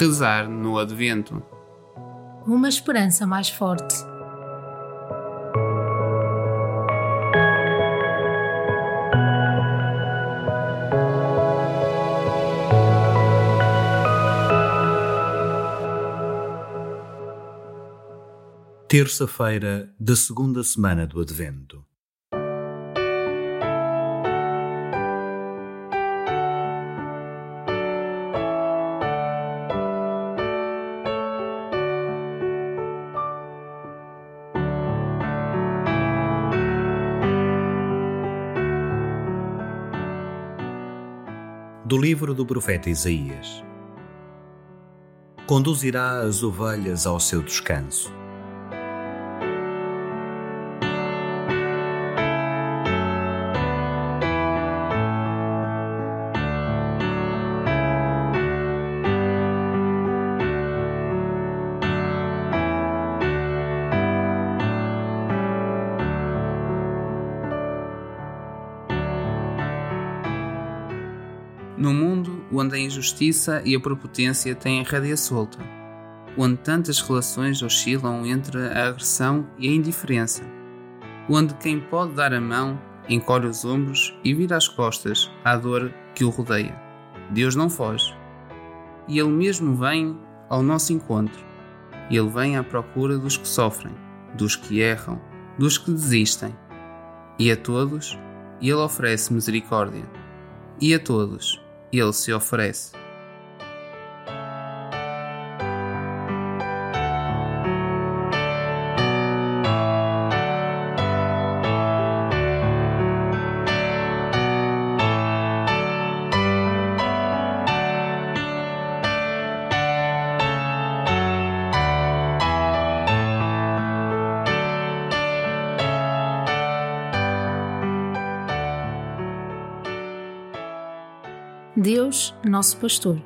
rezar no Advento. Uma esperança mais forte. Terça-feira da segunda semana do Advento. Do livro do profeta Isaías. Conduzirá as ovelhas ao seu descanso No mundo onde a injustiça e a prepotência têm rédea solta, onde tantas relações oscilam entre a agressão e a indiferença, onde quem pode dar a mão encolhe os ombros e vira as costas à dor que o rodeia. Deus não foge. E Ele mesmo vem ao nosso encontro. Ele vem à procura dos que sofrem, dos que erram, dos que desistem. E a todos, Ele oferece misericórdia. E a todos, ele se oferece. Deus, nosso pastor,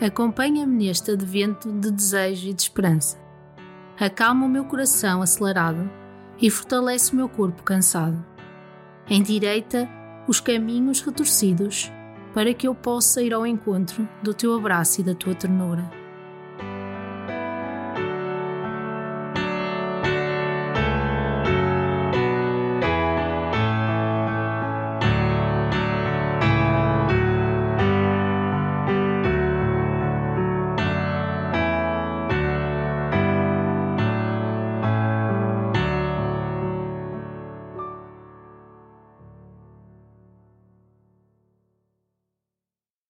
acompanha-me neste advento de desejo e de esperança. Acalma o meu coração acelerado e fortalece o meu corpo cansado. Endireita os caminhos retorcidos para que eu possa ir ao encontro do teu abraço e da tua ternura.